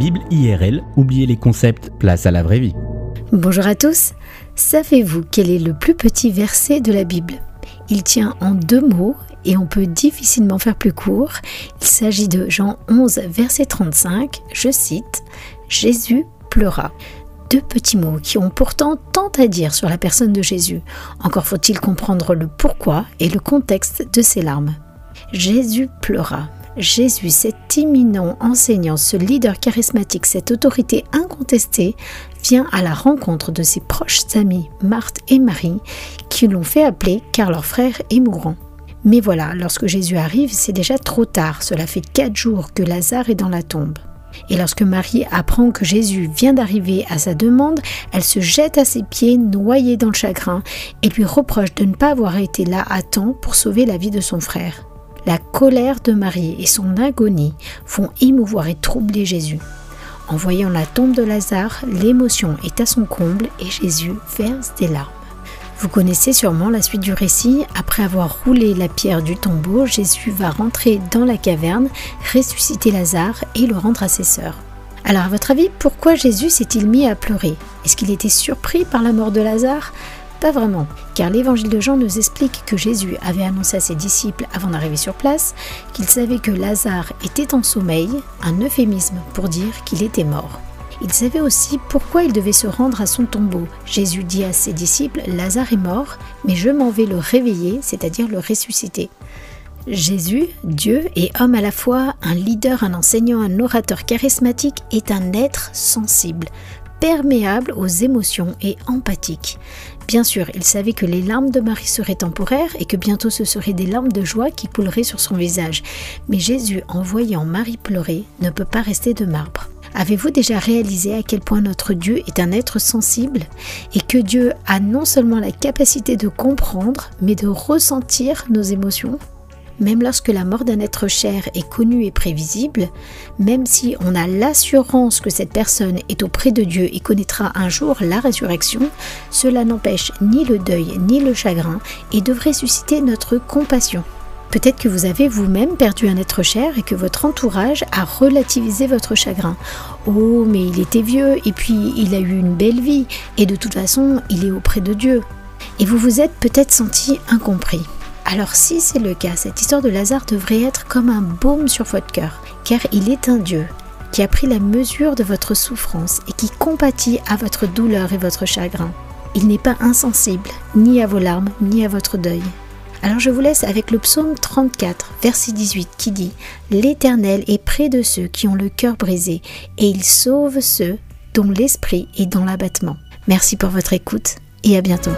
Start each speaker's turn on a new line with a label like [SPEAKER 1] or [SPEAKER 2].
[SPEAKER 1] Bible IRL, oubliez les concepts, place à la vraie vie.
[SPEAKER 2] Bonjour à tous, savez-vous quel est le plus petit verset de la Bible? Il tient en deux mots et on peut difficilement faire plus court. Il s'agit de Jean 11, verset 35, je cite, Jésus pleura. Deux petits mots qui ont pourtant tant à dire sur la personne de Jésus. Encore faut-il comprendre le pourquoi et le contexte de ses larmes. Jésus pleura. Jésus, cet imminent enseignant, ce leader charismatique, cette autorité incontestée, vient à la rencontre de ses proches amis, Marthe et Marie, qui l'ont fait appeler car leur frère est mourant. Mais voilà, lorsque Jésus arrive, c'est déjà trop tard. Cela fait quatre jours que Lazare est dans la tombe. Et lorsque Marie apprend que Jésus vient d'arriver à sa demande, elle se jette à ses pieds, noyée dans le chagrin, et lui reproche de ne pas avoir été là à temps pour sauver la vie de son frère. La colère de Marie et son agonie font émouvoir et troubler Jésus. En voyant la tombe de Lazare, l'émotion est à son comble et Jésus verse des larmes. Vous connaissez sûrement la suite du récit. Après avoir roulé la pierre du tombeau, Jésus va rentrer dans la caverne, ressusciter Lazare et le rendre à ses sœurs. Alors à votre avis, pourquoi Jésus s'est-il mis à pleurer? Est-ce qu'il était surpris par la mort de Lazare? Pas vraiment, car l'évangile de Jean nous explique que Jésus avait annoncé à ses disciples avant d'arriver sur place qu'il savait que Lazare était en sommeil, un euphémisme pour dire qu'il était mort. Il savait aussi pourquoi il devait se rendre à son tombeau. Jésus dit à ses disciples, Lazare est mort, mais je m'en vais le réveiller, c'est-à-dire le ressusciter. Jésus, Dieu et homme à la fois, un leader, un enseignant, un orateur charismatique, est un être sensible, perméable aux émotions et empathique. Bien sûr, il savait que les larmes de Marie seraient temporaires et que bientôt ce seraient des larmes de joie qui couleraient sur son visage. Mais Jésus, en voyant Marie pleurer, ne peut pas rester de marbre. Avez-vous déjà réalisé à quel point notre Dieu est un être sensible et que Dieu a non seulement la capacité de comprendre, mais de ressentir nos émotions? Même lorsque la mort d'un être cher est connue et prévisible, même si on a l'assurance que cette personne est auprès de Dieu et connaîtra un jour la résurrection, cela n'empêche ni le deuil ni le chagrin et devrait susciter notre compassion. Peut-être que vous avez vous-même perdu un être cher et que votre entourage a relativisé votre chagrin. Oh, mais il était vieux et puis il a eu une belle vie et de toute façon, il est auprès de Dieu. Et vous vous êtes peut-être senti incompris. Alors si c'est le cas, cette histoire de Lazare devrait être comme un baume sur votre cœur, car il est un Dieu qui a pris la mesure de votre souffrance et qui compatit à votre douleur et votre chagrin. Il n'est pas insensible, ni à vos larmes, ni à votre deuil. Alors je vous laisse avec le psaume 34, verset 18, qui dit L'Éternel est près de ceux qui ont le cœur brisé, et il sauve ceux dont l'esprit est dans l'abattement. Merci pour votre écoute, et à bientôt.